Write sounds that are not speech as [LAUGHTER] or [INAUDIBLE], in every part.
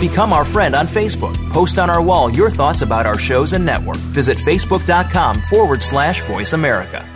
Become our friend on Facebook. Post on our wall your thoughts about our shows and network. Visit facebook.com forward slash voice America.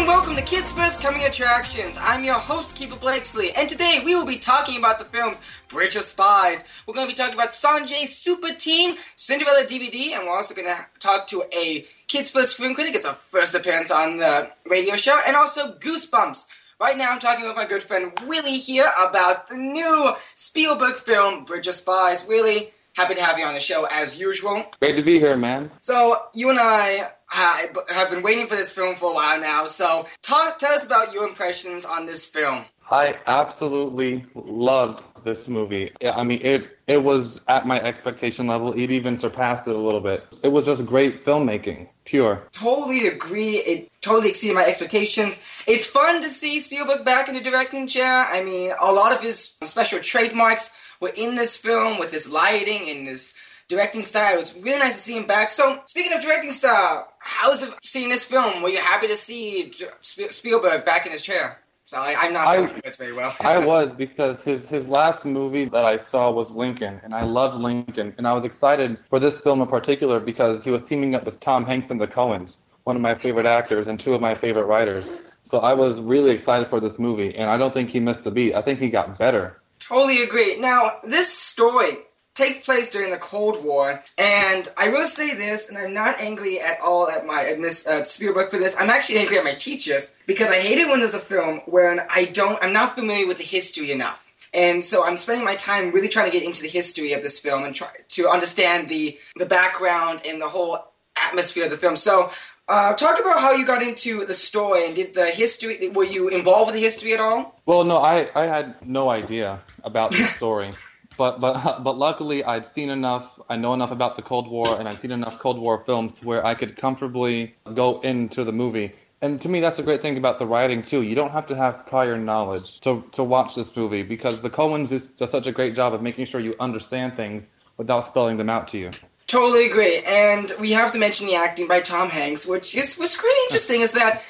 welcome to Kids First Coming Attractions. I'm your host, Keeper Blakesley, and today we will be talking about the films Bridge of Spies. We're going to be talking about Sanjay Super Team, Cinderella DVD, and we're also going to talk to a Kids First film critic. It's our first appearance on the radio show, and also Goosebumps. Right now, I'm talking with my good friend Willie here about the new Spielberg film Bridge of Spies. Willie, happy to have you on the show as usual. Great to be here, man. So, you and I I have been waiting for this film for a while now. So, talk tell us about your impressions on this film. I absolutely loved this movie. I mean, it it was at my expectation level. It even surpassed it a little bit. It was just great filmmaking, pure. Totally agree. It totally exceeded my expectations. It's fun to see Spielberg back in the directing chair. I mean, a lot of his special trademarks were in this film with his lighting and his directing style. It was really nice to see him back. So, speaking of directing style, how's it seeing this film? Were you happy to see Spielberg back in his chair? So I, am not feeling this very well. I [LAUGHS] was because his his last movie that I saw was Lincoln, and I loved Lincoln, and I was excited for this film in particular because he was teaming up with Tom Hanks and the Coens, one of my favorite actors and two of my favorite writers. So I was really excited for this movie, and I don't think he missed a beat. I think he got better. Totally agree. Now, this story takes place during the Cold War, and I will say this, and I'm not angry at all at my at Miss uh, Spielberg for this. I'm actually angry at my teachers because I hate it when there's a film where I don't, I'm not familiar with the history enough. And so I'm spending my time really trying to get into the history of this film and try to understand the the background and the whole atmosphere of the film. So uh, talk about how you got into the story and did the history. Were you involved with the history at all? Well, no, I, I had no idea about the [LAUGHS] story but but [LAUGHS] but luckily I'd seen enough. I know enough about the Cold War, and I'd seen enough Cold War films to where I could comfortably go into the movie. And to me, that's a great thing about the writing too. You don't have to have prior knowledge to to watch this movie because the Coens does such a great job of making sure you understand things without spelling them out to you. Totally agree. And we have to mention the acting by Tom Hanks, which is what's pretty interesting is that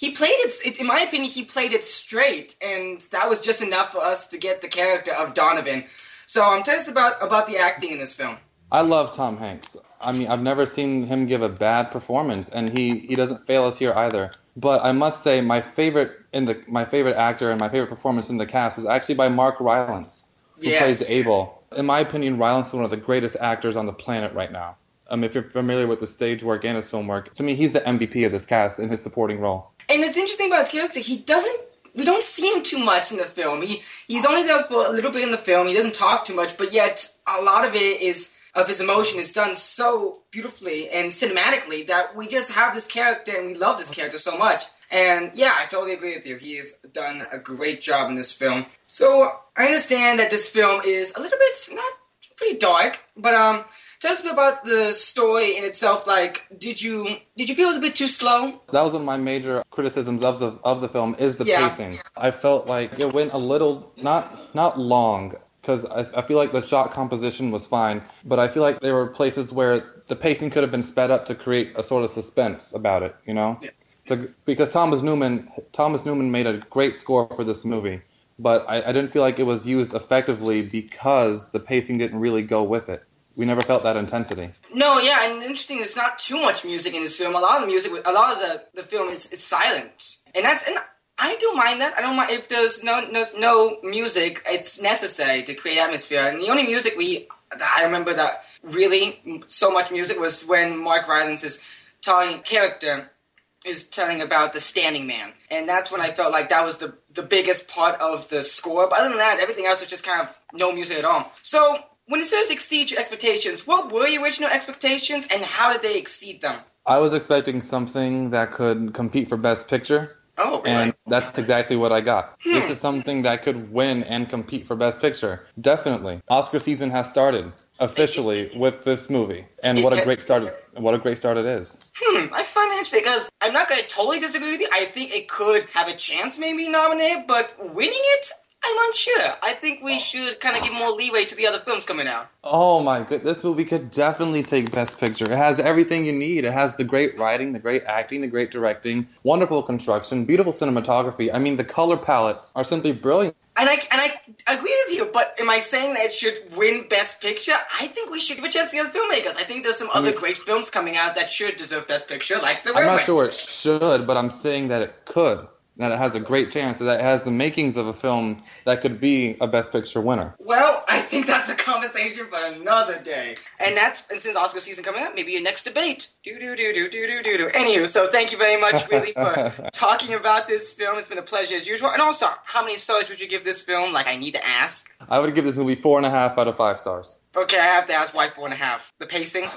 he played it in my opinion he played it straight and that was just enough for us to get the character of donovan so um, tell us about about the acting in this film. I love Tom Hanks. I mean, I've never seen him give a bad performance, and he, he doesn't fail us here either. But I must say, my favorite in the my favorite actor and my favorite performance in the cast is actually by Mark Rylance, who yes. plays Abel. In my opinion, Rylance is one of the greatest actors on the planet right now. Um, if you're familiar with the stage work and his film work, to me, he's the MVP of this cast in his supporting role. And it's interesting about his character; he doesn't we don't see him too much in the film. He he's only there for a little bit in the film. He doesn't talk too much, but yet a lot of it is of his emotion is done so beautifully and cinematically that we just have this character and we love this character so much. And yeah, I totally agree with you. He has done a great job in this film. So I understand that this film is a little bit not pretty dark, but um Tell us a bit about the story in itself. Like, did you did you feel it was a bit too slow? That was one of my major criticisms of the of the film is the yeah. pacing. I felt like it went a little not not long because I, I feel like the shot composition was fine, but I feel like there were places where the pacing could have been sped up to create a sort of suspense about it. You know. Yeah. To, because Thomas Newman Thomas Newman made a great score for this movie, but I, I didn't feel like it was used effectively because the pacing didn't really go with it we never felt that intensity. No, yeah, and interesting. There's not too much music in this film. A lot of the music, a lot of the, the film is, is silent, and that's and I don't mind that. I don't mind if there's no no no music. It's necessary to create atmosphere. And the only music we that I remember that really so much music was when Mark Rylance is telling character is telling about the Standing Man, and that's when I felt like that was the the biggest part of the score. But other than that, everything else was just kind of no music at all. So when it says exceed your expectations, what were your original expectations and how did they exceed them? I was expecting something that could compete for Best Picture. Oh, really? And that's exactly what I got. Hmm. This is something that could win and compete for Best Picture. Definitely. Oscar season has started. officially with this movie, and what a great start! What a great start it is. Hmm, I find actually because I'm not going to totally disagree with you. I think it could have a chance, maybe nominated, but winning it, I'm unsure. I think we oh. should kind of give more leeway to the other films coming out. Oh my god, this movie could definitely take Best Picture. It has everything you need. It has the great writing, the great acting, the great directing, wonderful construction, beautiful cinematography. I mean, the color palettes are simply brilliant. And I and I agree with you, but am I saying that it should win Best Picture? I think we should give a chance to the other filmmakers. I think there's some other great films coming out that should deserve Best Picture, like The I'm not sure it should, but I'm saying that it could that it has a great chance that it has the makings of a film that could be a Best Picture winner. Well, I think that's a conversation for another day. And that's and since Oscar season coming up, maybe your next debate. Do do do do do do do do. Anywho, so thank you very much, really, for [LAUGHS] talking about this film. It's been a pleasure as usual. And also, how many stars would you give this film? Like, I need to ask. I would give this movie four and a half out of five stars. Okay, I have to ask why four and a half. The pacing.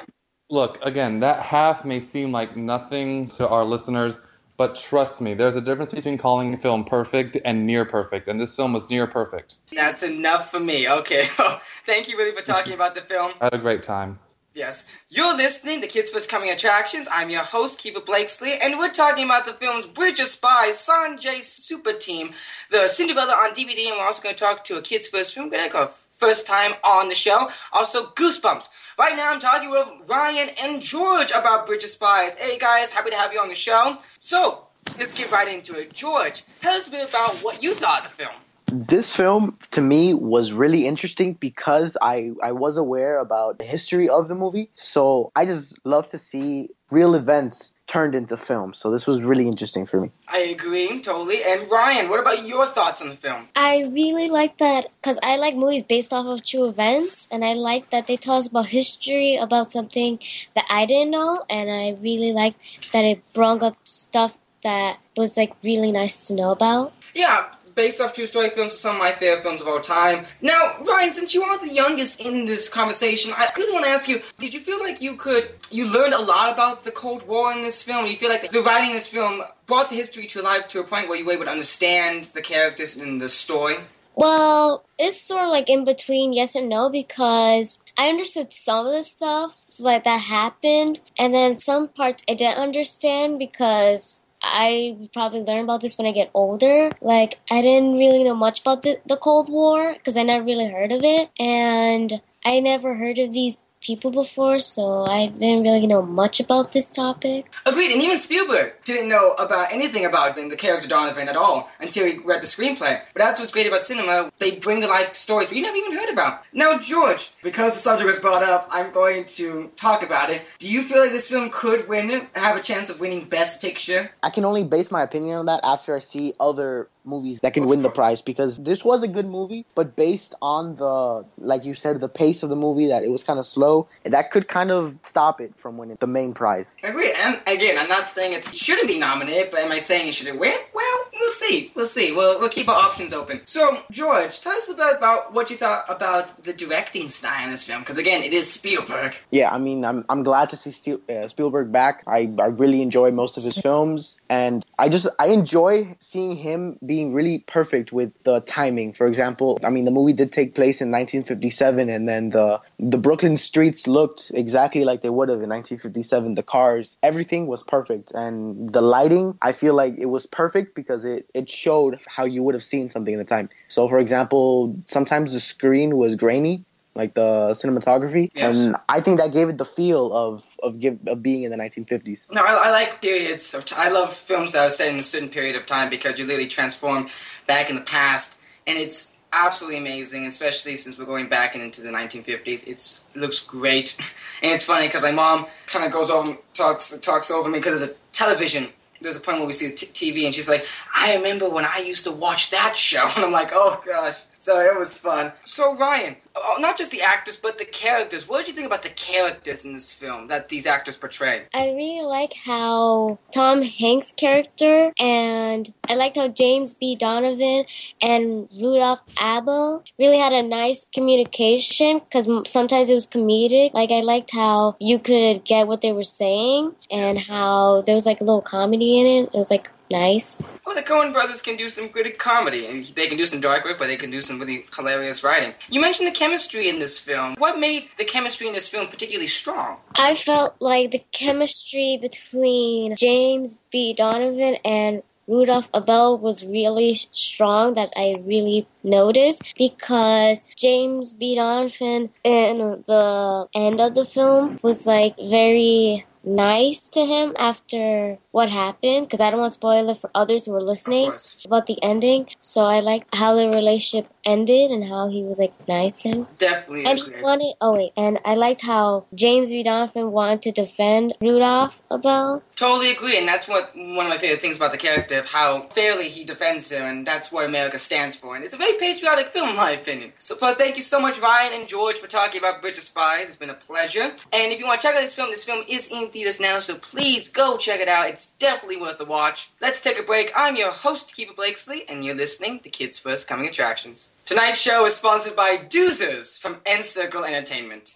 Look, again, that half may seem like nothing to our listeners but trust me, there's a difference between calling a film perfect and near perfect, and this film was near perfect. That's enough for me. Okay. [LAUGHS] thank you really for talking about the film. I [LAUGHS] had a great time. Yes. You're listening to Kids First Coming Attractions. I'm your host, Kiva Blakesley, and we're talking about the films Bridge of Spies, Sanjay Super Team, The Cinderella on DVD, and we're also going to talk to a Kids First film go first time on the show. Also, Goosebumps. Right now, I'm talking with Ryan and George about Bridge of Spies. Hey guys, happy to have you on the show. So, let's get right into it. George, tell us a bit about what you thought of the film. This film to me was really interesting because I, I was aware about the history of the movie. So I just love to see real events turned into film. So this was really interesting for me. I agree totally. And Ryan, what about your thoughts on the film? I really like that because I like movies based off of true events, and I like that they tell us about history about something that I didn't know, and I really like that it brought up stuff that was like really nice to know about. Yeah, based off true story films some of my favorite films of all time. Now, Ryan, since you are the youngest in this conversation, I really want to ask you: Did you feel like you could you learned a lot about the Cold War in this film? Do you feel like the writing in this film brought the history to life to a point where you were able to understand the characters and the story? Well, it's sort of like in between yes and no because I understood some of the stuff so like that happened, and then some parts I didn't understand because I would probably learn about this when I get older. Like, I didn't really know much about the, the Cold War because I never really heard of it. And I never heard of these people before, so I didn't really know much about this topic. Agreed, and even Spielberg didn't know about anything about the character Donovan at all until he read the screenplay. But that's what's great about cinema, they bring to life stories we never even heard about. Now, George, because the subject was brought up, I'm going to talk about it. Do you feel like this film could win, have a chance of winning Best Picture? I can only base my opinion on that after I see other movies that can of win course. the prize because this was a good movie, but based on the, like you said, the pace of the movie, that it was kind of slow, that could kind of stop it from winning the main prize. Agreed. And again, I'm not saying it shouldn't be nominated, but am I saying it should win? Well, we'll see. We'll see. We'll, we'll keep our options open. So, George, tell us a bit about what you thought about the directing style in this film, because again, it is Spielberg. Yeah, I mean, I'm, I'm glad to see uh, Spielberg back. I, I really enjoy most of his films, and I just, I enjoy seeing him being really perfect with the timing. For example, I mean, the movie did take place in 1957, and then the the Brooklyn streets looked exactly like they would have in 1957. The cars, everything was perfect, and the lighting, I feel like it was perfect because it it showed how you would have seen something in the time. So, for example, sometimes the screen was grainy, like the cinematography, yes. and I think that gave it the feel of of, give, of being in the 1950s. No, I, I like periods of. T- I love films that are set in a certain period of time because you literally transform back in the past, and it's absolutely amazing, especially since we're going back into the 1950s. It's, it looks great, [LAUGHS] and it's funny because my mom kind of goes over talks talks over me because there's a television there's a point where we see the t- TV, and she's like, "I remember when I used to watch that show," [LAUGHS] and I'm like, "Oh gosh." So it was fun. So Ryan, uh, not just the actors, but the characters. What did you think about the characters in this film that these actors portrayed? I really like how Tom Hanks' character, and I liked how James B. Donovan and Rudolph Abel really had a nice communication because sometimes it was comedic. Like I liked how you could get what they were saying and how there was like a little comedy in it. It was like nice. Well, the Coen brothers can do some good comedy. and They can do some dark work, but they can do some really hilarious writing. You mentioned the chemistry in this film. What made the chemistry in this film particularly strong? I felt like the chemistry between James B. Donovan and Rudolph Abel was really strong that I really noticed because James B. Donovan in the end of the film was like very nice to him after what happened because I don't want to spoil it for others who are listening about the ending. So I like how the relationship ended and how he was like nice to him. Definitely. And he wanted. Oh wait, and I liked how James B. Donovan wanted to defend Rudolph about. Totally agree, and that's what one of my favorite things about the character of how fairly he defends him, and that's what America stands for. And it's a very patriotic film, in my opinion. So, but thank you so much, Ryan and George, for talking about Bridge of Spies. It's been a pleasure. And if you want to check out this film, this film is in theaters now, so please go check it out. It's definitely worth a watch. Let's take a break. I'm your host, Keeper Blakesley, and you're listening to Kids First Coming Attractions. Tonight's show is sponsored by Doozers from Encircle Entertainment.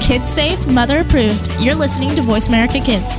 Kids safe, mother approved. You're listening to Voice America Kids.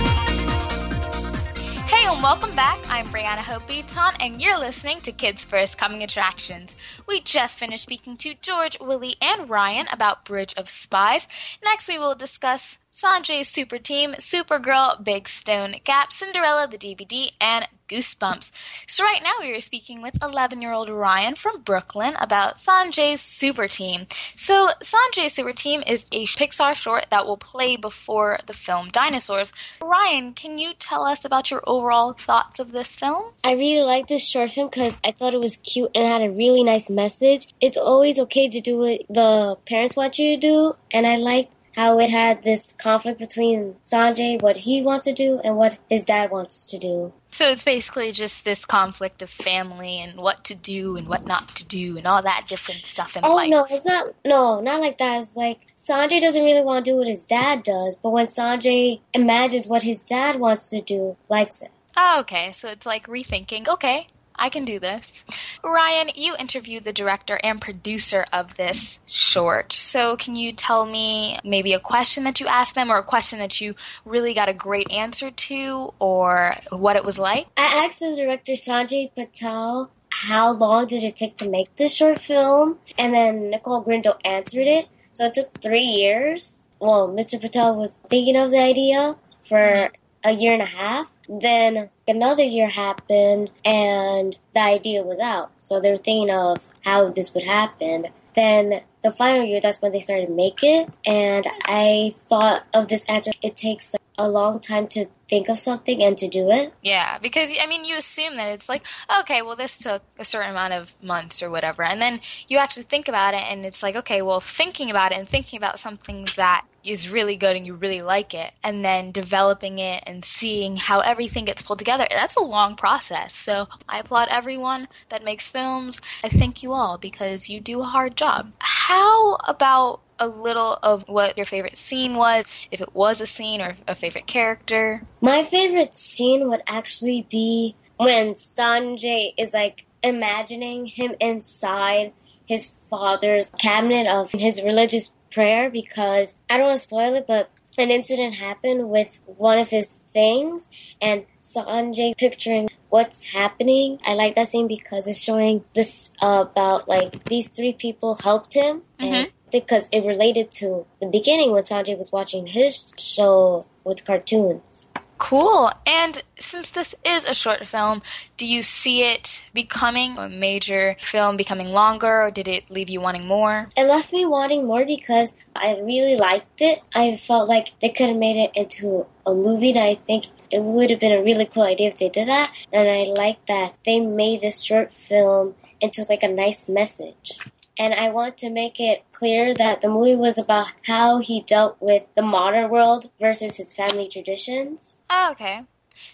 Hey, and welcome back. I'm Brianna Hope Beaton, and you're listening to Kids First Coming Attractions. We just finished speaking to George, Willie, and Ryan about Bridge of Spies. Next, we will discuss Sanjay's Super Team, Supergirl, Big Stone Gap, Cinderella, the DVD, and Goosebumps. So right now we are speaking with 11-year-old Ryan from Brooklyn about Sanjay's Super Team. So Sanjay's Super Team is a Pixar short that will play before the film Dinosaurs. Ryan, can you tell us about your overall thoughts of this film? I really like this short film because I thought it was cute and had a really nice message. It's always okay to do what the parents want you to do, and I like how it had this conflict between Sanjay, what he wants to do, and what his dad wants to do. So it's basically just this conflict of family and what to do and what not to do and all that different stuff in oh, life. Oh no, it's not. No, not like that. It's like Sanjay doesn't really want to do what his dad does, but when Sanjay imagines what his dad wants to do, likes it. Oh, okay. So it's like rethinking. Okay, I can do this. Ryan, you interviewed the director and producer of this short. So, can you tell me maybe a question that you asked them or a question that you really got a great answer to or what it was like? I asked the director Sanjay Patel how long did it take to make this short film, and then Nicole Grindle answered it. So, it took three years. Well, Mr. Patel was thinking of the idea for a year and a half. Then another year happened and the idea was out. So they were thinking of how this would happen. Then the final year, that's when they started to make it. And I thought of this answer. It takes a long time to think of something and to do it. Yeah, because I mean, you assume that it's like, okay, well, this took a certain amount of months or whatever, and then you actually think about it, and it's like, okay, well, thinking about it and thinking about something that is really good and you really like it, and then developing it and seeing how everything gets pulled together, that's a long process. So I applaud everyone that makes films. I thank you all because you do a hard job. How about a little of what your favorite scene was, if it was a scene or a favorite character? My favorite scene would actually be when Sanjay is like imagining him inside his father's cabinet of his religious prayer because I don't want to spoil it, but an incident happened with one of his things and Sanjay picturing what's happening. I like that scene because it's showing this uh, about like these three people helped him mm-hmm. and because it related to the beginning when Sanjay was watching his show with cartoons. Cool. And since this is a short film, do you see it becoming a major film, becoming longer, or did it leave you wanting more? It left me wanting more because I really liked it. I felt like they could have made it into a movie, and I think it would have been a really cool idea if they did that. And I like that they made this short film into like a nice message and I want to make it clear that the movie was about how he dealt with the modern world versus his family traditions. Oh, okay.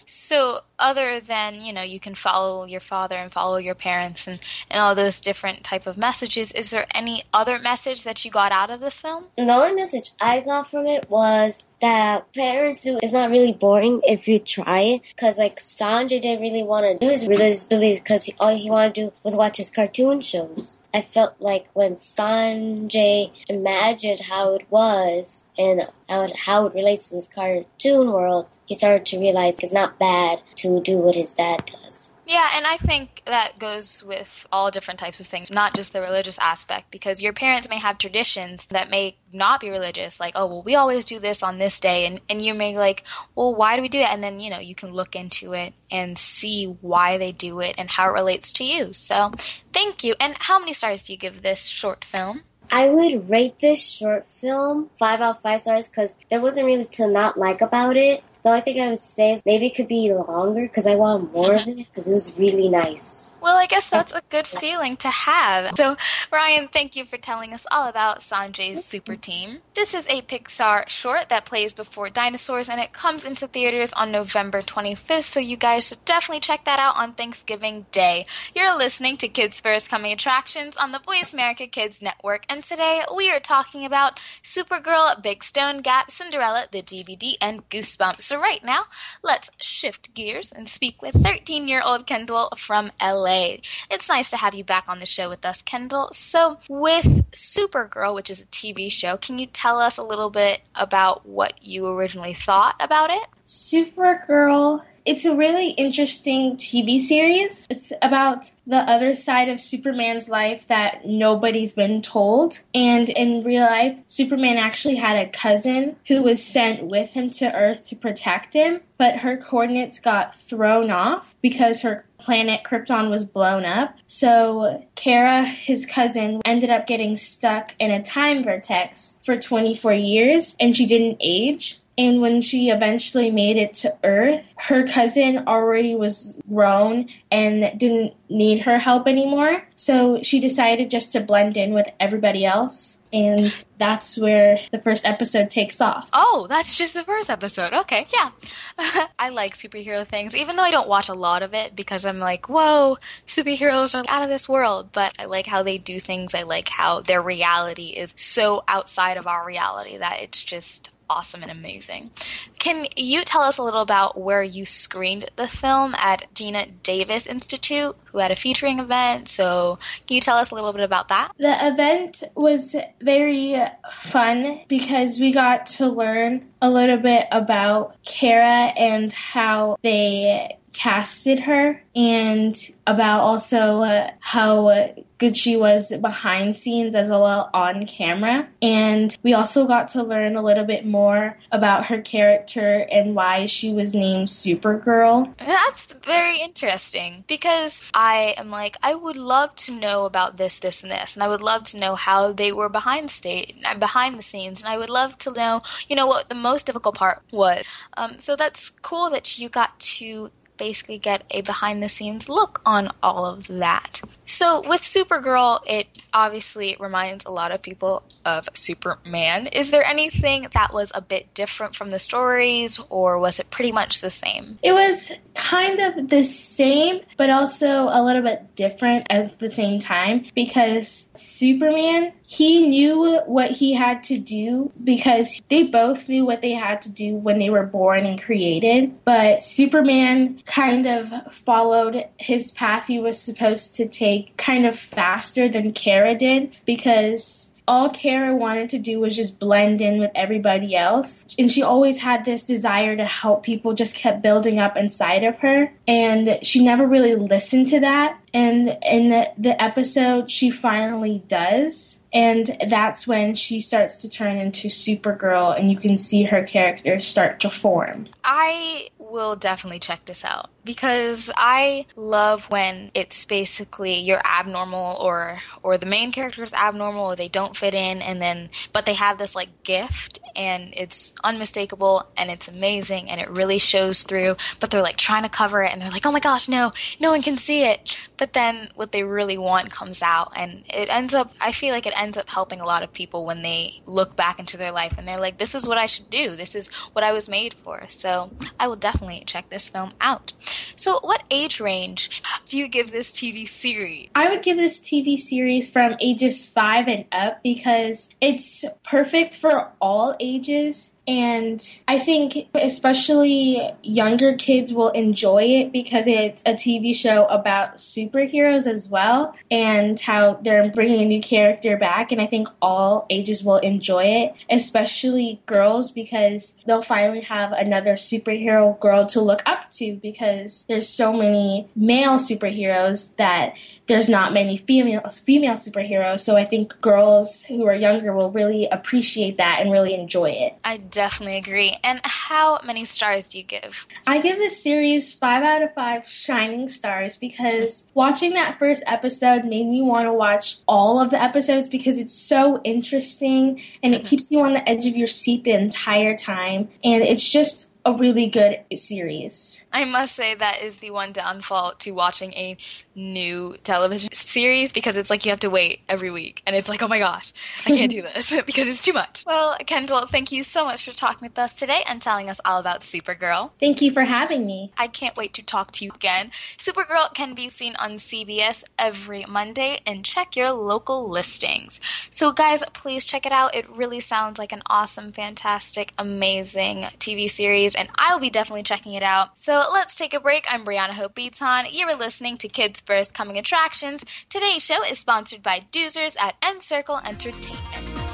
So, other than you know, you can follow your father and follow your parents and, and all those different type of messages. Is there any other message that you got out of this film? The only message I got from it was that parents is not really boring if you try it. Because like Sanjay didn't really want to do his religious beliefs because all he wanted to do was watch his cartoon shows. I felt like when Sanjay imagined how it was and how it, how it relates to his cartoon world, he started to realize it's not bad to do what his dad does. Yeah, and I think that goes with all different types of things, not just the religious aspect, because your parents may have traditions that may not be religious, like, oh, well, we always do this on this day, and, and you may like, well, why do we do it? And then, you know, you can look into it and see why they do it and how it relates to you. So, thank you. And how many stars do you give this short film? I would rate this short film five out of five stars because there wasn't really to not like about it. The only thing I would say is maybe it could be longer because I want more of mm-hmm. it because it was really nice. Well, I guess that's a good feeling to have. So, Ryan, thank you for telling us all about Sanjay's Super Team. This is a Pixar short that plays before dinosaurs and it comes into theaters on November 25th, so you guys should definitely check that out on Thanksgiving Day. You're listening to Kids First Coming Attractions on the Voice America Kids Network, and today we are talking about Supergirl, Big Stone Gap, Cinderella, the DVD, and Goosebumps. So, right now, let's shift gears and speak with 13 year old Kendall from LA. It's nice to have you back on the show with us, Kendall. So, with Supergirl, which is a TV show, can you tell us a little bit about what you originally thought about it? Supergirl it's a really interesting TV series. It's about the other side of Superman's life that nobody's been told. And in real life, Superman actually had a cousin who was sent with him to Earth to protect him, but her coordinates got thrown off because her planet Krypton was blown up. So Kara, his cousin, ended up getting stuck in a time vortex for 24 years and she didn't age. And when she eventually made it to Earth, her cousin already was grown and didn't need her help anymore. So she decided just to blend in with everybody else. And that's where the first episode takes off. Oh, that's just the first episode. Okay, yeah. [LAUGHS] I like superhero things, even though I don't watch a lot of it because I'm like, whoa, superheroes are out of this world. But I like how they do things. I like how their reality is so outside of our reality that it's just awesome and amazing. Can you tell us a little about where you screened the film at Geena Davis Institute, who had a featuring event? So, can you tell us a little bit about that? The event was very fun because we got to learn a little bit about Kara and how they casted her and about also uh, how uh, good she was behind scenes as well on camera. And we also got to learn a little bit more about her character and why she was named Supergirl. That's very interesting because I am like, I would love to know about this, this, and this, and I would love to know how they were behind state, behind the scenes, and I would love to know, you know, what the most difficult part was. Um, so that's cool that you got to basically get a behind the scenes look on all of that. So with Supergirl, it obviously reminds a lot of people of Superman. Is there anything that was a bit different from the stories, or was it pretty much the same? It was kind of the same, but also a little bit different at the same time because Superman he knew what he had to do because they both knew what they had to do when they were born and created. But Superman kind of followed his path he was supposed to take kind of faster than Kara did because all Kara wanted to do was just blend in with everybody else. And she always had this desire to help people, just kept building up inside of her. And she never really listened to that. And in the, the episode, she finally does and that's when she starts to turn into Supergirl, and you can see her character start to form. I will definitely check this out because I love when it's basically you're abnormal or or the main character is abnormal or they don't fit in and then but they have this like gift and it's unmistakable and it's amazing and it really shows through but they're like trying to cover it and they're like oh my gosh no no one can see it. But then what they really want comes out and it ends up I feel like it ends up helping a lot of people when they look back into their life and they're like this is what I should do. This is what I was made for. So I will definitely check this film out so, what age range do you give this TV series? I would give this TV series from ages five and up because it's perfect for all ages and I think especially younger kids will enjoy it because it's a TV show about superheroes as well and how they're bringing a new character back. And I think all ages will enjoy it, especially girls because they'll finally have another superhero girl to look up to because there's so many male superheroes that there's not many female female superheroes. So I think girls who are younger will really appreciate that and really enjoy it. I definitely agree. And how many stars do you give? I give this series five out of five shining stars because watching that first episode made me want to watch all of the episodes because it's so interesting and it keeps you on the edge of your seat the entire time. And it's just a really good series. I must say that is the one downfall to watching a new television [LAUGHS] series because it's like you have to wait every week and it's like, oh my gosh, I can't do [LAUGHS] this [LAUGHS] because it's too much. Well, Kendall, thank you so much for talking with us today and telling us all about Supergirl. Thank you for having me. I can't wait to talk to you again. Supergirl can be seen on CBS every Monday and check your local listings. So, guys, please check it out. It really sounds like an awesome, fantastic, amazing TV series, and I'll be definitely checking it out. So, let's take a break. I'm Brianna Hope Beaton. You're listening to Kids First Coming Attractions. Today's show is sponsored by Doozers at Encircle Entertainment.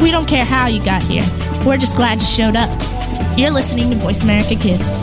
We don't care how you got here. We're just glad you showed up. You're listening to Voice America Kids.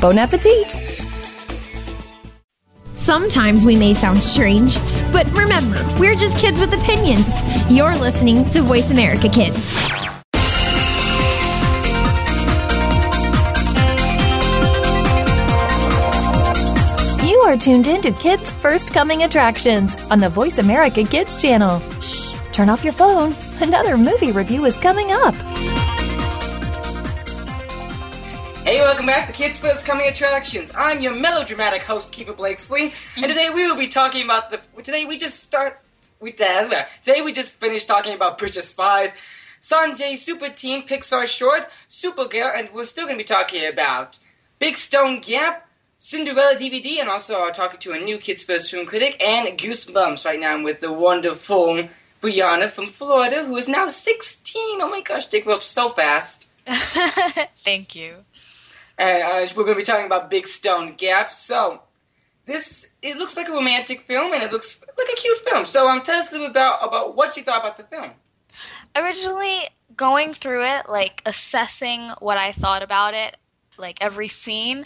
Bon appetit! Sometimes we may sound strange, but remember, we're just kids with opinions. You're listening to Voice America Kids. You are tuned in to Kids First Coming Attractions on the Voice America Kids channel. Shh, turn off your phone. Another movie review is coming up. Hey, welcome back to Kids First Coming Attractions. I'm your melodramatic host, Keeper Blakesley, and today we will be talking about the. Today we just start. We [LAUGHS] today we just finished talking about Bridge Spies, Sanjay Super Team Pixar short, Supergirl, and we're still going to be talking about Big Stone Gap, Cinderella DVD, and also I'm talking to a new Kids First film critic and Goosebumps. Right now I'm with the wonderful Brianna from Florida, who is now 16. Oh my gosh, they grew up so fast. [LAUGHS] Thank you. Uh, we're going to be talking about Big Stone Gap. So, this it looks like a romantic film, and it looks like a cute film. So, um, tell us a little bit about about what you thought about the film. Originally, going through it, like assessing what I thought about it, like every scene,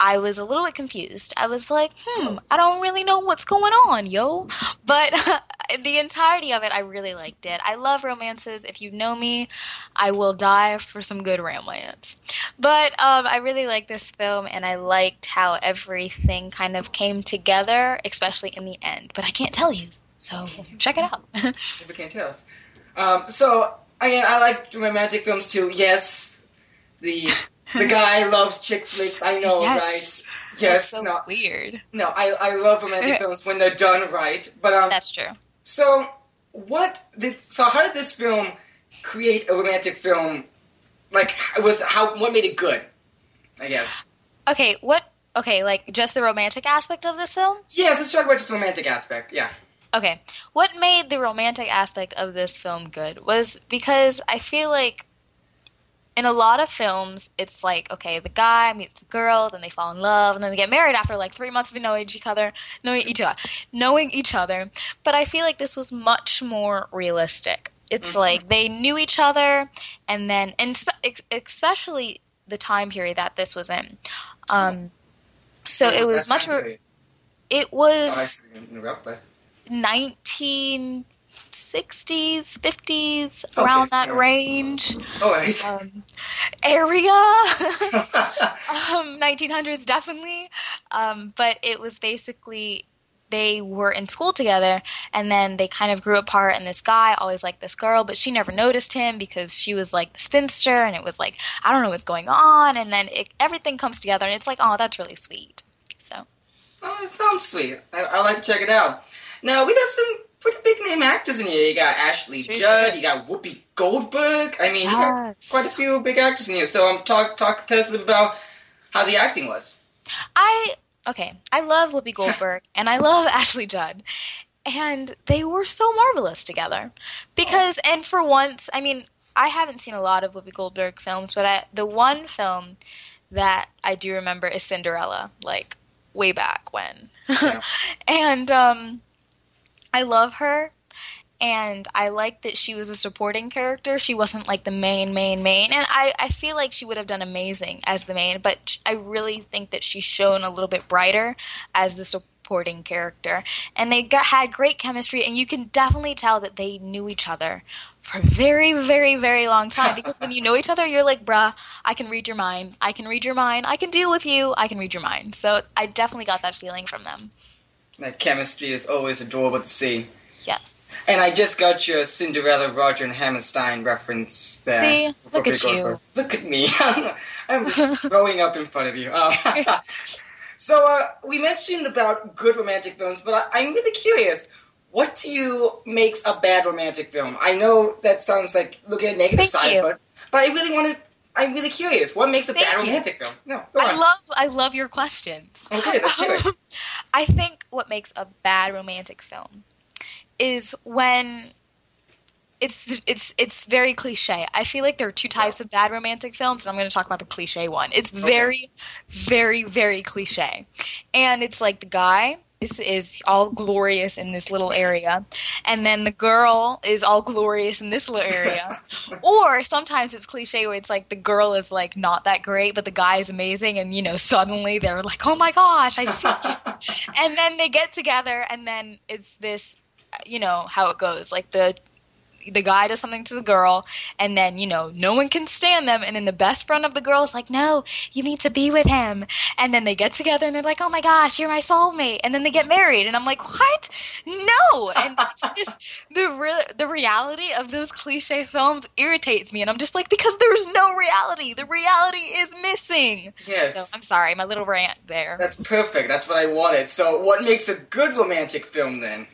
I was a little bit confused. I was like, hmm, I don't really know what's going on, yo. But [LAUGHS] the entirety of it, I really liked it. I love romances. If you know me, I will die for some good romance. But um, I really liked this film, and I liked how everything kind of came together, especially in the end. But I can't tell you, so check it out. [LAUGHS] you can't tell us. Um, so, again, I like romantic films too. Yes, the the guy loves chick flicks. I know, Yes. right? Yes, so no, weird. no. I I love romantic [LAUGHS] films when they're done right. But um, That's true. so what did so how did this film create a romantic film? Like, was how what made it good? I guess. Okay, what? Okay, like just the romantic aspect of this film? Yes, let's talk about just the romantic aspect. Yeah. Okay, what made the romantic aspect of this film good was because I feel like in a lot of films, it's like okay, the guy meets the girl, then they fall in love, and then they get married after like three months of knowing each other, knowing each other, knowing each other. But I feel like this was much more realistic. It's mm-hmm. like they knew each other, and then and spe- especially the time period that this was in. Um, so was, it was much more. It was nineteen 60s, 50s, okay, around that range. Oh, nice. um, area. [LAUGHS] um, 1900s, definitely. Um, but it was basically they were in school together and then they kind of grew apart and this guy always liked this girl but she never noticed him because she was like the spinster and it was like i don't know what's going on and then it, everything comes together and it's like oh that's really sweet so oh it sounds sweet I, I like to check it out now we got some pretty big actors in here. You got Ashley Judd. You got Whoopi Goldberg. I mean, you got quite a few big actors in here. So um, talk talk tell us a little bit about how the acting was. I okay. I love Whoopi Goldberg [LAUGHS] and I love Ashley Judd, and they were so marvelous together. Because and for once, I mean, I haven't seen a lot of Whoopi Goldberg films, but I, the one film that I do remember is Cinderella, like way back when, Yeah. [LAUGHS] and um, I love her. And I like that she was a supporting character. She wasn't like the main, main, main. And I, I feel like she would have done amazing as the main, but I really think that she's shown a little bit brighter as the supporting character. And they got, had great chemistry, and you can definitely tell that they knew each other for a very, very, very long time. Because when you know each other, you're like, bruh, I can read your mind. I can read your mind. I can deal with you. I can read your mind. So I definitely got that feeling from them. That chemistry is always adorable to see. Yes. And I just got your Cinderella, Rodgers, and Hammerstein reference there. See? Look at you. Goldberg. Look at me. [LAUGHS] I'm just [LAUGHS] growing up in front of you. Um, [LAUGHS] so uh, we mentioned about good romantic films, but I, I'm really curious. What do you makes a bad romantic film? I know that sounds like looking at the negative Thank side, you. but but I really want to. I'm really curious. What makes a Thank bad you. romantic film? No, I love I love your questions. Okay, let's hear it. I think what makes a bad romantic film is when it's it's it's very cliche. I feel like there are two types of bad romantic films, and I'm going to talk about the cliche one. It's very, very, very cliche, and it's like the guy is is all glorious in this little area, and then the girl is all glorious in this little area. [LAUGHS] or sometimes it's cliche where it's like the girl is like not that great, but the guy is amazing, and you know suddenly they're like, oh my gosh, I see [LAUGHS] and then they get together, and then it's this, you know how it goes, like the the guy does something to the girl, and then you know no one can stand them, and then the best friend of the girl is like, "No, you need to be with him," and then they get together, and they're like, "Oh my gosh, you're my soulmate," and then they get married, and I'm like, "What? No!" And it's [LAUGHS] just the re- the reality of those cliche films irritates me, and I'm just like, because there's no reality. The reality is missing. Yes. So I'm sorry, my little rant there. That's perfect. That's what I wanted. So, what makes a good romantic film then?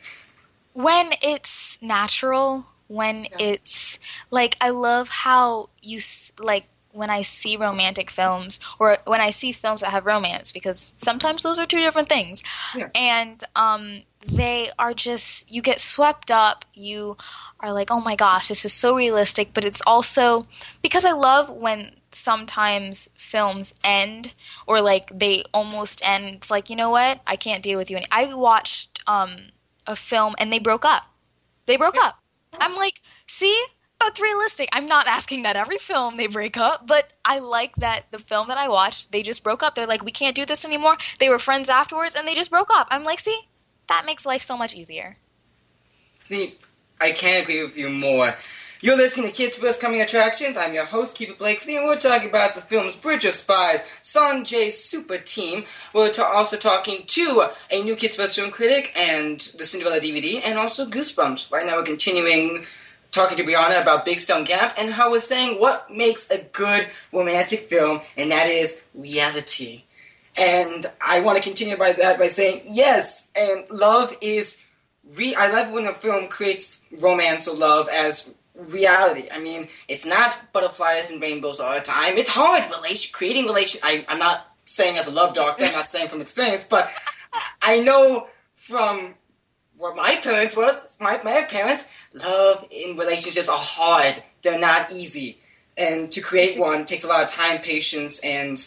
When it's natural when it's like i love how you like when i see romantic films or when i see films that have romance because sometimes those are two different things Yes. and um they are just you get swept up you are like oh my gosh this is so realistic but it's also because i love when sometimes films end or like they almost end. It's like you know what? I can't deal with you. Any- I watched um, a film and they broke up. They broke up. I'm like, see, that's realistic. I'm not asking that every film they break up, but I like that the film that I watched, they just broke up. They're like, we can't do this anymore. They were friends afterwards and they just broke up. I'm like, see, that makes life so much easier. See, I can't agree with you more. You're listening to Kids First Coming Attractions. I'm your host, Kiefer Blakesley, and we're talking about the films Bridge of Spies, Sanjay's Super Team. We're ta- also talking to a new Kids First film critic and the Cinderella DVD, and also Goosebumps. Right now, we're continuing talking to Brianna about Big Stone Gap and how we're saying what makes a good romantic film, and that is reality. And I want to continue by that by saying yes, and love is. Re- I love when a film creates romance or love as reality. I mean, it's not butterflies and rainbows all the time. It's hard relation creating relation. I, I'm not saying as a love doctor. I'm not saying from experience, but I know from what my parents were. My my parents, love in relationships are hard. They're not easy, and to create one takes a lot of time, patience, and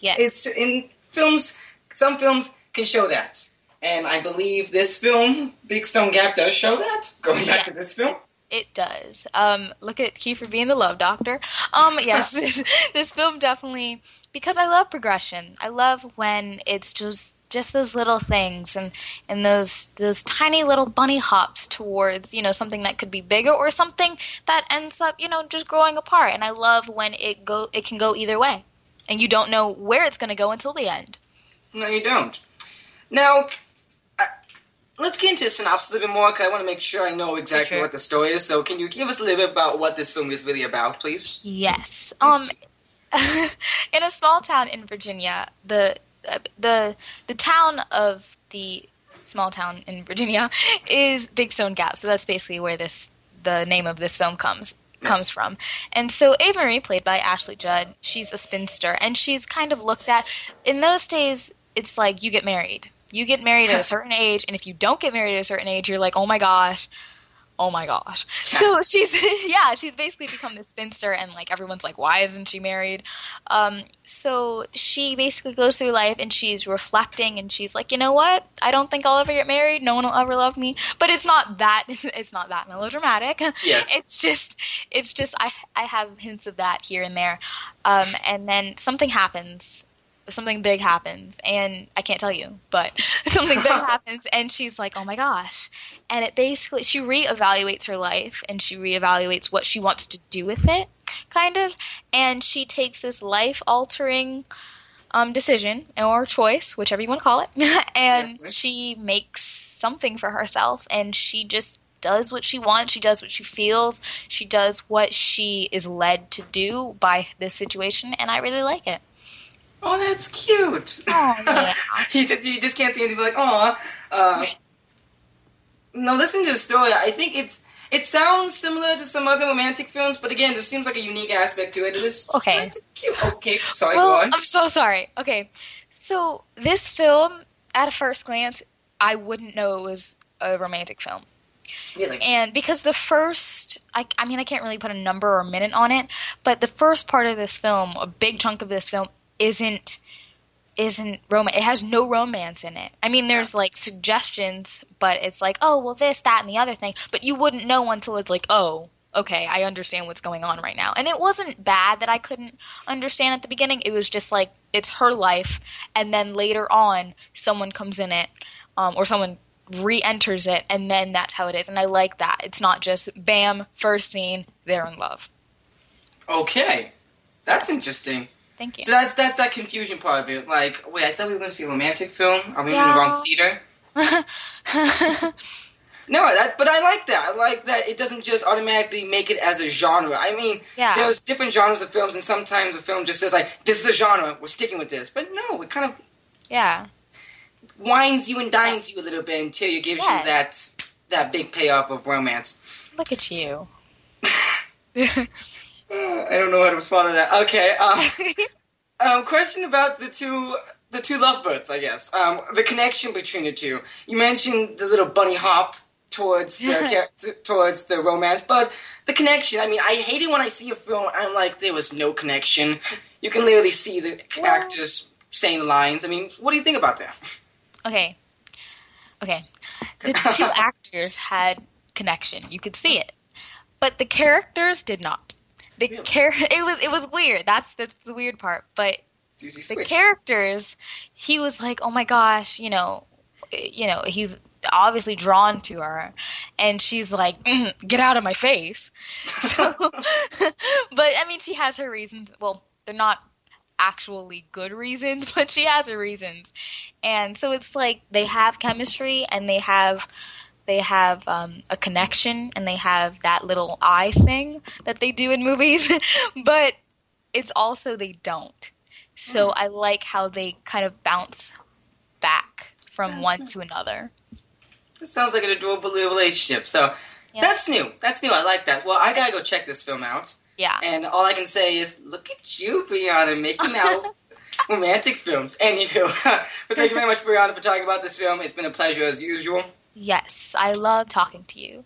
yeah, it's in films. Some films can show that. And I believe this film, Big Stone Gap, does show that. Going back to this film. It does. Um, look at Kiefer being the love doctor. Um, [LAUGHS] yes, this, this film definitely because I love progression. I love when it's just just those little things and and those those tiny little bunny hops towards you know something that could be bigger or something that ends up you know just growing apart. And I love when it go it can go either way, and you don't know where it's going to go until the end. No, you don't. Now, let's get into the synopsis a little bit more because I want to make sure I know exactly Sure. what the story is. So, can you give us a little bit about what this film is really about, please? Yes. Um, [LAUGHS] in a small town in Virginia, the uh, the the town of the small town in Virginia [LAUGHS] is Big Stone Gap. So that's basically where this the name of this film comes comes from. And so Ava Marie, played by Ashley Judd, she's a spinster, and she's kind of looked at. In those days, it's like you get married. You get married at a certain age, and if you don't get married at a certain age, you're like, oh my gosh, oh my gosh. So she's [LAUGHS] yeah, she's basically become this spinster, and like everyone's like, why isn't she married? Um, so she basically goes through life and she's reflecting, and she's like, you know what? I don't think I'll ever get married. No one will ever love me. But it's not that. [LAUGHS] It's not that melodramatic. Yes. It's just, it's just I I have hints of that here and there, um, and then something happens something big happens and I can't tell you, but [LAUGHS] something big [LAUGHS] happens and she's like, "Oh my gosh." And it basically she reevaluates her life and she reevaluates what she wants to do with it, kind of, and she takes this life-altering um, decision or choice, whichever you want to call it, [LAUGHS] and she makes something for herself and she just does what she wants, she does what she feels, she does what she is led to do by this situation and I really like it. Oh, that's cute. Oh, [LAUGHS] yeah. you, just, you just can't see anything like, oh. Uh, no, listen to the story. I think it's it sounds similar to some other romantic films, but again, there seems like a unique aspect to it. It is Okay. cute. Okay, sorry, well, go on. I'm so sorry. Okay, so this film, at a first glance, I wouldn't know it was a romantic film. Really? And because the first, I, I mean, I can't really put a number or a minute on it, but the first part of this film, a big chunk of this film, isn't isn't romance. It has no romance in it. I mean, there's like suggestions, but it's like, oh, well, this, that, and the other thing. But you wouldn't know until it's like, oh, okay, I understand what's going on right now. And it wasn't bad that I couldn't understand at the beginning. It was just like it's her life, and then later on, someone comes in it, um, or someone re-enters it, and then that's how it is. And I like that. It's not just bam, first scene, they're in love. Okay, that's interesting. Thank you. So that's that's that confusion part of it. Like, wait, I thought we were going to see a romantic film. Are we in the Yeah. wrong theater? [LAUGHS] No, that, but I like that. I like that it doesn't just automatically make it as a genre. I mean, Yeah. there's different genres of films, and sometimes a film just says like, "This is a genre. We're sticking with this." But no, it kind of yeah. winds you and dines you a little bit until it gives Yeah. you that that big payoff of romance. Look at you. [LAUGHS] [LAUGHS] Uh, I don't know how to respond to that. Okay. Um, [LAUGHS] um, question about the two the two lovebirds. I guess um, the connection between the two. You mentioned the little bunny hop towards the towards the romance, but the connection. I mean, I hate it when I see a film. I'm like, there was no connection. You can literally see the actors saying lines. I mean, what do you think about that? Okay, okay. The [LAUGHS] two actors had connection. You could see it, but the characters did not. The really? char- [LAUGHS] it was it was weird. That's that's the weird part. But the characters, he was like, oh my gosh, you know, you know, he's obviously drawn to her and she's like mm, get out of my face [LAUGHS] so, [LAUGHS] but i mean she has her reasons well they're not actually good reasons but she has her reasons and so it's like they have chemistry and they have they have um, a connection and they have that little eye thing that they do in movies [LAUGHS] but it's also they don't so mm. i like how they kind of bounce back from That's one nice. to another it sounds like an adorable relationship. So yeah. that's new. That's new. I like that. Well, I gotta go check this film out. Yeah. And all I can say is, look at you, Brianna, making out [LAUGHS] romantic films. Anywho, [LAUGHS] but thank you very much, Brianna, for talking about this film. It's been a pleasure as usual. Yes, I love talking to you.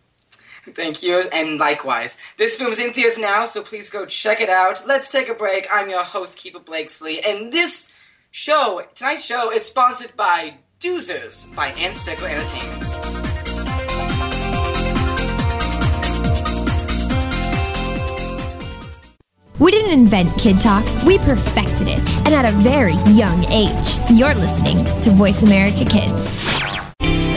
Thank you, and likewise. This film is in theaters now, so please go check it out. Let's take a break. I'm your host, Kiefer Blakesley, and this show, tonight's show, is sponsored by Doozers by Anseco Entertainment. We didn't invent Kid Talk, we perfected it, and at a very young age. You're listening to Voice America Kids.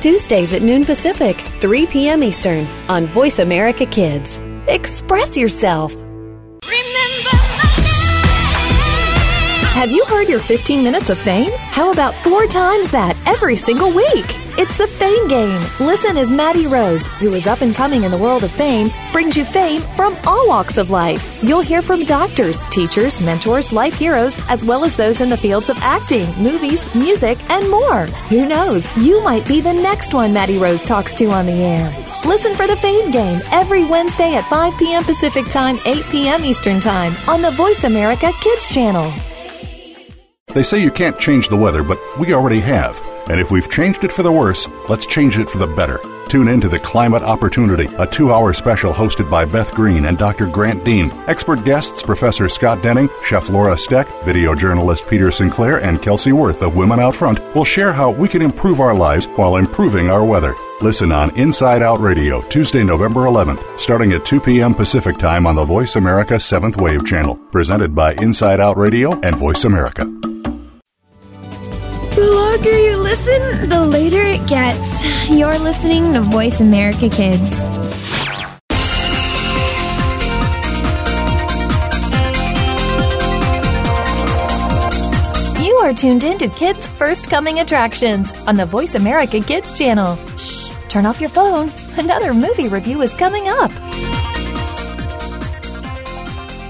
Tuesdays at noon Pacific, 3 p.m. Eastern on Voice America Kids. Express yourself. Have you heard your 15 minutes of fame? How about four times that every single week? It's the Fame Game. Listen as Maddie Rose, who is up and coming in the world of fame, brings you fame from all walks of life. You'll hear from doctors, teachers, mentors, life heroes, as well as those in the fields of acting, movies, music, and more. Who knows? You might be the next one Maddie Rose talks to on the air. Listen for the Fame Game every Wednesday at 5 p.m. Pacific Time, 8 p.m. Eastern Time on the Voice America Kids channel. They say you can't change the weather, but we already have. And if we've changed it for the worse, let's change it for the better. Tune in to The Climate Opportunity, a two hour special hosted by Beth Green and Dr. Grant Dean. Expert guests Professor Scott Denning, Chef Laura Stec, video journalist Peter Sinclair, and Kelsey Worth of Women Out Front will share how we can improve our lives while improving our weather. Listen on Inside Out Radio, Tuesday, November 11th, starting at 2 p.m. Pacific Time on the Voice America 7th Wave channel. Presented by Inside Out Radio and Voice America. The longer you listen, the later it gets. You're listening to Voice America Kids. You are tuned in to Kids First Coming Attractions on the Voice America Kids channel. Shh, turn off your phone. Another movie review is coming up.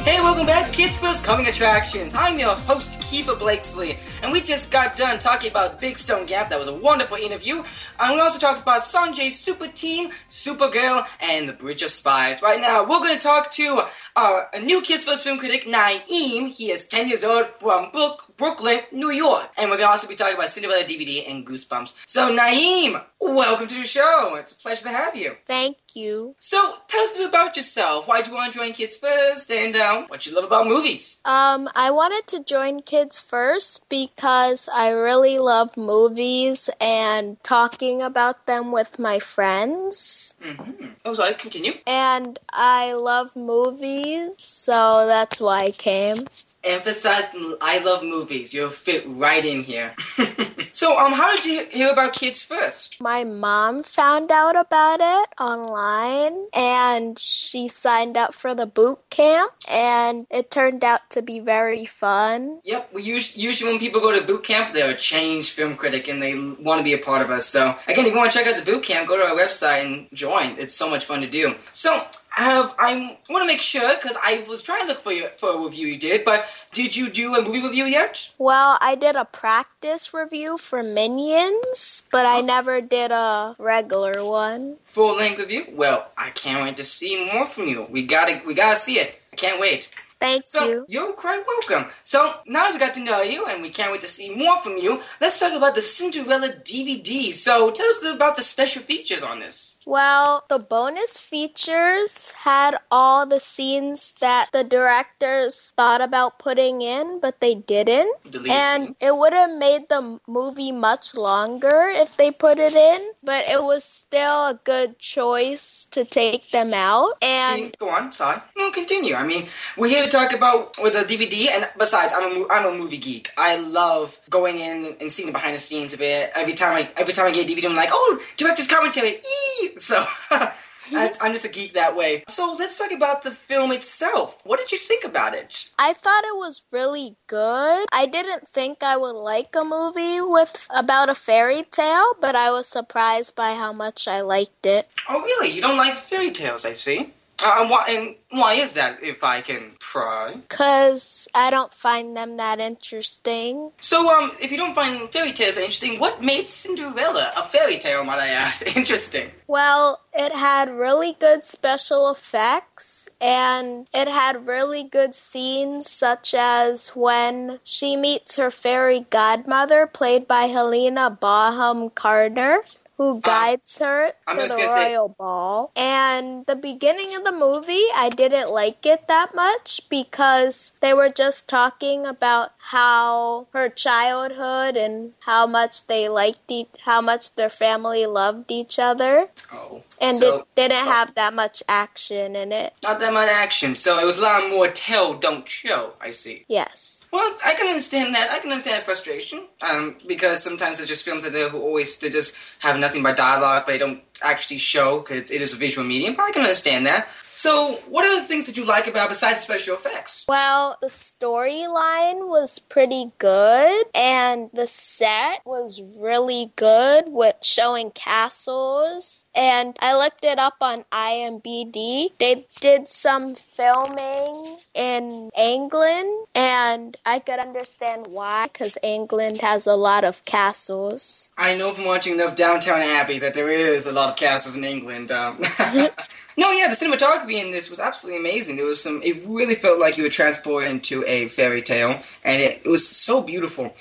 Hey, welcome back to Kids First Coming Attractions. I'm your host, Kiefer Blakesley, and we just got done talking about Big Stone Gap. That was a wonderful interview. And we also talked about Sanjay's Super Team, Supergirl, and The Bridge of Spies. Right now, we're going to talk to uh, a new Kids First film critic, Naeem. He is 10 years old from Brook, Brooklyn, New York. And we're going to also be talking about Cinderella DVD and Goosebumps. So, Naeem, welcome to the show. It's a pleasure to have you. Thank you. So, tell us a bit about yourself. Why did you want to join Kids First? And um, what you love about movies? Um, I wanted to join Kids First because I really love movies and talking about them with my friends. Mm-hmm. Oh, sorry, continue. And I love movies, so that's why I came. Emphasized I love movies. You'll fit right in here. [LAUGHS] so, um, how did you hear about Kids First? My mom found out about it online and she signed up for the boot camp and it turned out to be very fun. Yep, we usually, usually when people go to boot camp, they're a changed film critic and they want to be a part of us. So, again, if you want to check out the boot camp, go to our website and join. It's so much fun to do. So, have I want to make sure because I was trying to look for you for a review you did, but did you do a movie review yet? Well, I did a practice review for Minions, but I never did a regular one. Full length review? Well, I can't wait to see more from you. We gotta we gotta see it. I can't wait. Thank so, you. You're quite welcome. So now that we got to know you and we can't wait to see more from you, let's talk about the Cinderella DVD. So tell us about the special features on this. Well, the bonus features had all the scenes that the directors thought about putting in, but they didn't. And it would have made the movie much longer if they put it in, but it was still a good choice to take them out. And See, go on, sorry. We'll continue. I mean, we're here to talk about with the DVD, and besides, I'm a I'm a movie geek. I love going in and seeing the behind the scenes of it. Every time I every time I get a DVD, I'm like, oh, director's commentary. Yee! So. [LAUGHS] I'm just a geek that way. So let's talk about the film itself. What did you think about it? I thought it was really good. I didn't think I would like a movie with about a fairy tale, but I was surprised by how much I liked it. Oh, really? You don't like fairy tales? I see. Uh, and why? And why is that? If I can pry. Cause I don't find them that interesting. So, um, if you don't find fairy tales interesting, what made Cinderella a fairy tale? Might I add? [LAUGHS] Interesting. Well, it had really good special effects and it had really good scenes, such as when she meets her fairy godmother, played by Helena Bonham Carter. Who guides her to the gonna say- royal ball? And the beginning of the movie, I didn't like it that much because they were just talking about how her childhood and how much they liked each, how much their family loved each other Oh. and so, it didn't have that much action in it. not that much action. So it was a lot more tell, don't show. I see. Yes. Well, I can understand that. I can understand that frustration. Um, because sometimes there's just films that who always they just have nothing but dialogue, but they don't actually show because it is a visual medium. But I can understand that. So, what are the things that you like about besides special effects? Well, the storyline was pretty good and the set was really good with showing castles and I looked it up on IMBD. They did some filming in England and I could understand why cuz England has a lot of castles. I know from watching enough Downton Abbey that there is a lot of castles in England. Um, [LAUGHS] [LAUGHS] no, yeah, the cinematography in this was absolutely amazing. There was some. It really felt like you were transported into a fairy tale, and it, it was so beautiful.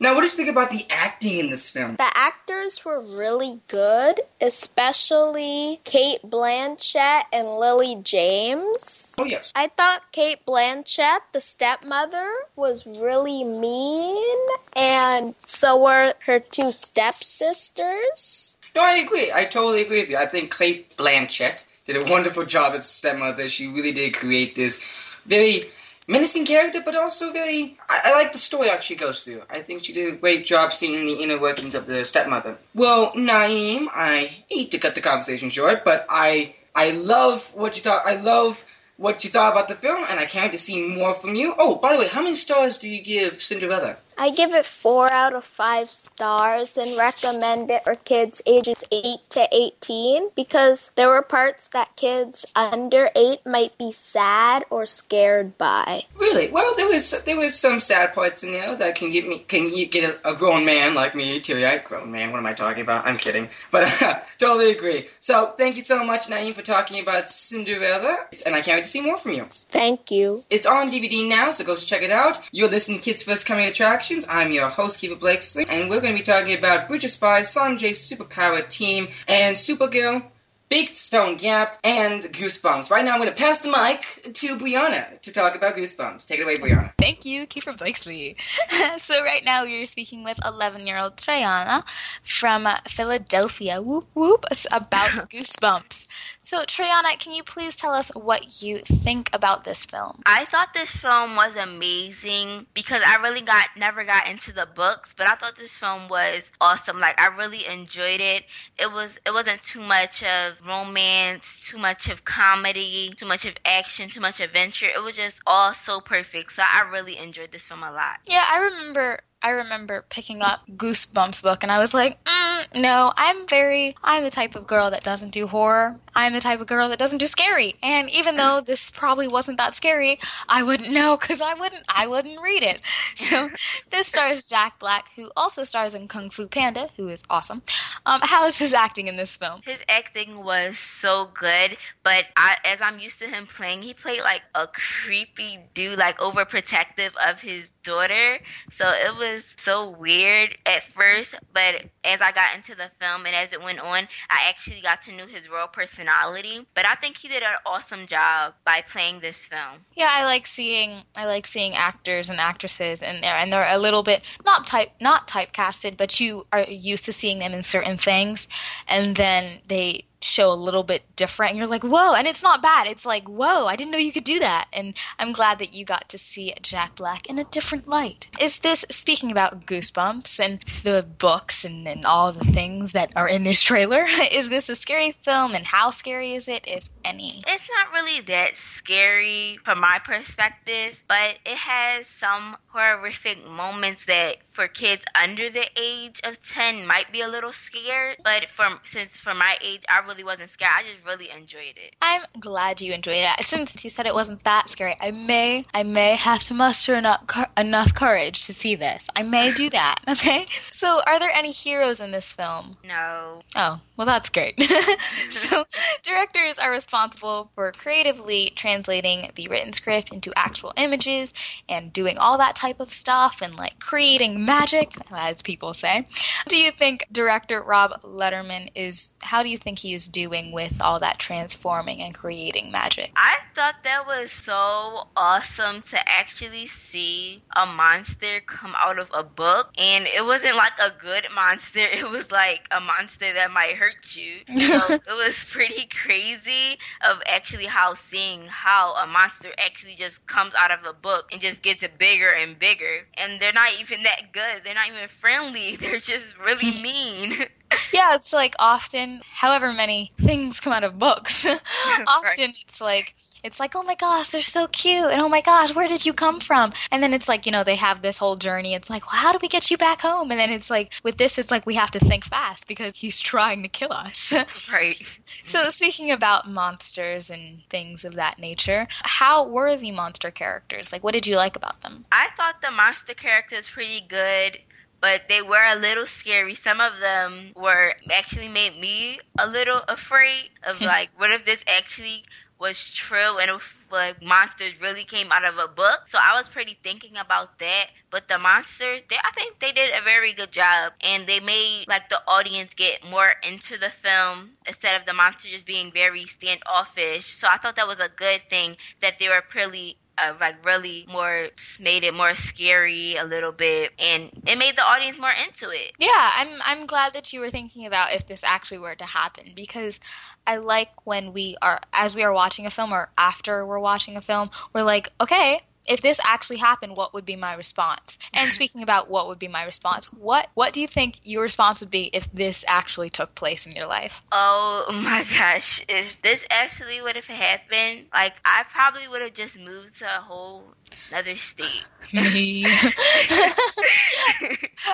Now, what did you think about the acting in this film? The actors were really good, especially Cate Blanchett and Lily James. Oh yes. I thought Cate Blanchett, the stepmother, was really mean, and so were her two stepsisters. No, I agree. I totally agree with you. I think Cate Blanchett did a wonderful job as stepmother. She really did create this very menacing character, but also very. I, I like the story arc she goes through. I think she did a great job seeing the inner workings of the stepmother. Well, Naeem, I hate to cut the conversation short, but I I love what you thought. I love what you thought about the film, and I can't wait to see more from you. Oh, by the way, how many stars do you give Cinderella? I give it four out of five stars and recommend it for kids ages 8 to 18 because there were parts that kids under 8 might be sad or scared by. Really? Well, there was there was some sad parts in there that can get me can you get a, grown man like me teary eyed grown man. What am I talking about? I'm kidding, but [LAUGHS] totally agree. So thank you so much, Naeem, for talking about Cinderella, and I can't wait to see more from you. Thank you. It's on DVD now, so go check it out. You're listening to Kids First Coming Attractions. I'm your host, Kiefer Blakesley, and we're going to be talking about Bridge of Spies, Sanjay's superpower team, and Supergirl. Big Stone Gap and Goosebumps. Right now, I'm going to pass the mic to Brianna to talk about Goosebumps. Take it away, Brianna. Thank you, Kiefer Blakesley. [LAUGHS] so right now we are speaking with 11-year-old Triana from Philadelphia. Whoop whoop about [LAUGHS] Goosebumps. So, Triana, can you please tell us what you think about this film? I thought this film was amazing because I really got never got into the books, but I thought this film was awesome. Like I really enjoyed it. It was it wasn't too much of romance, too much of comedy, too much of action, too much adventure. It was just all so perfect. So I really enjoyed this film a lot. Yeah, I remember I remember picking up Goosebumps book and I was like, mm, no, I'm very, I'm the type of girl that doesn't do horror. I'm the type of girl that doesn't do scary. And even though this probably wasn't that scary, I wouldn't know because I wouldn't, I wouldn't read it. [LAUGHS] So this stars Jack Black, who also stars in Kung Fu Panda, who is awesome. Um, how is his acting in this film? His acting was so good, but I, as I'm used to him playing, he played like a creepy dude, like overprotective of his daughter. So it was so weird at first, but as I got into the film and as it went on, I actually got to know his real personality. But I think he did an awesome job by playing this film. Yeah, I like seeing I like seeing actors and actresses in there, and they're a little bit not type not typecasted, but you are used to seeing them in certain things, and then they show a little bit different. And you're like whoa and it's not bad. It's like whoa i didn't know you could do that. And i'm glad that you got to see jack black in a different light. Is this speaking about goosebumps and the books and, and all the things that are in this trailer [LAUGHS] is this a scary film? And how scary is it? If any. It's not really that scary from my perspective but it has some horrific moments that for kids under the age of 10 might be a little scared but from since for my age i really wasn't scared. I just really enjoyed it. I'm glad you enjoyed it. Since you said it wasn't that scary i may i may have to muster enough, enough courage to see this. I may do that [LAUGHS] okay? So are there any heroes in this film? No. Oh well that's great [LAUGHS] so directors are responsible for creatively translating the written script into actual images and doing all that type of stuff and like creating magic, as people say. Do you think director Rob Letterman is, how do you think he is doing with all that transforming and creating magic? I thought that was so awesome to actually see a monster come out of a book. And it wasn't like a good monster, [LAUGHS] it was like a monster that might hurt you. So [LAUGHS] it was pretty crazy of actually how seeing how a monster actually just comes out of a book and just gets bigger and bigger. And they're not even that good good. They're not even friendly. [LAUGHS] They're just really [LAUGHS] mean. yeah, it's like often, however many things come out of books, often right. it's like it's like, oh my gosh, they're so cute, and oh my gosh, where did you come from? And then it's like, you know, they have this whole journey. It's like, well, how do we get you back home? And then it's like, with this, it's like we have to think fast because he's trying to kill us. [LAUGHS] right. So, speaking about monsters and things of that nature, how were the monster characters? Like, what did you like about them? I thought the monster characters pretty good but they were a little scary. Some of them were actually made me a little afraid of [LAUGHS] like, what if this actually was true and like monsters really came out of a book. So I was pretty thinking about that. But the monsters, they, I think they did a very good job, and they made like the audience get more into the film instead of the monster just being very standoffish. So I thought that was a good thing that they were pretty uh, like really more made it more scary a little bit and it made the audience more into it yeah i'm i'm glad that you were thinking about if this actually were to happen because I like when we are, as we are watching a film or after we're watching a film, we're like, okay, if this actually happened, what would be my response? And speaking about what would be my response, what what do you think your response would be if this actually took place in your life? Oh my [LAUGHS] gosh, if this actually would have happened, like I probably would have just moved to a whole another state. Me. [LAUGHS] [LAUGHS]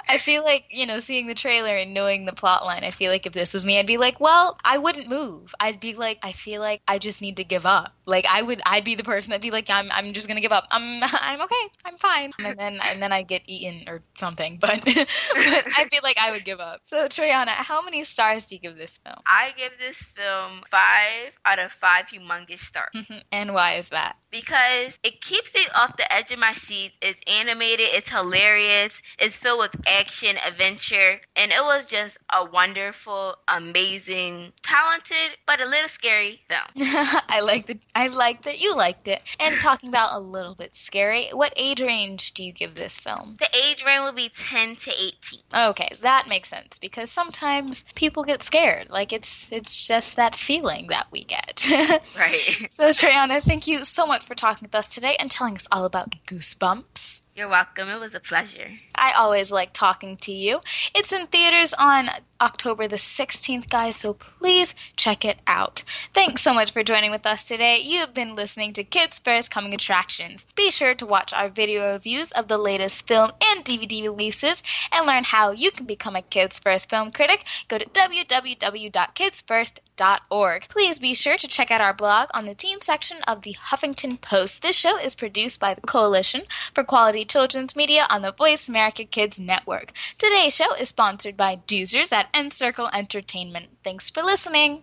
I feel like, you know, seeing the trailer and knowing the plot line, I feel like if this was me, I'd be like, well, I wouldn't move. I'd be like, I feel like I just need to give up. Like I would I'd be the person that'd be like, I'm I'm just gonna give up. I'm Um, [LAUGHS] I'm okay, I'm fine. And then and then I'd get eaten or something. But [LAUGHS] but I feel like I would give up. So Triana, how many stars do you give this film? I give this film five out of five humongous stars. [LAUGHS] and why is that? Because it keeps it off the edge of my seat. It's animated, it's hilarious, it's filled with action adventure, and it was just a wonderful, amazing, talented, but a little scary film. I like that. I like that you liked it. And talking about a little bit scary, what age range do you give this film? The age range would be 10 to 18. Okay, that makes sense because sometimes people get scared. Like it's it's just that feeling that we get. [LAUGHS] right. So Triana, thank you so much for talking with us today and telling us all about Goosebumps. You're welcome. It was a pleasure. I always like talking to you. It's in theaters on October the 16th, guys, so please check it out. Thanks so much for joining with us today. You've been listening to Kids First Coming Attractions. Be sure to watch our video reviews of the latest film and DVD releases and learn how you can become a Kids First film critic. Go to Please be sure to check out our blog on the teen section of the Huffington Post. This show is produced by the Coalition for Quality Children's Media on the Voice America Kids Network. Today's show is sponsored by Doozers at Encircle Entertainment. Thanks for listening.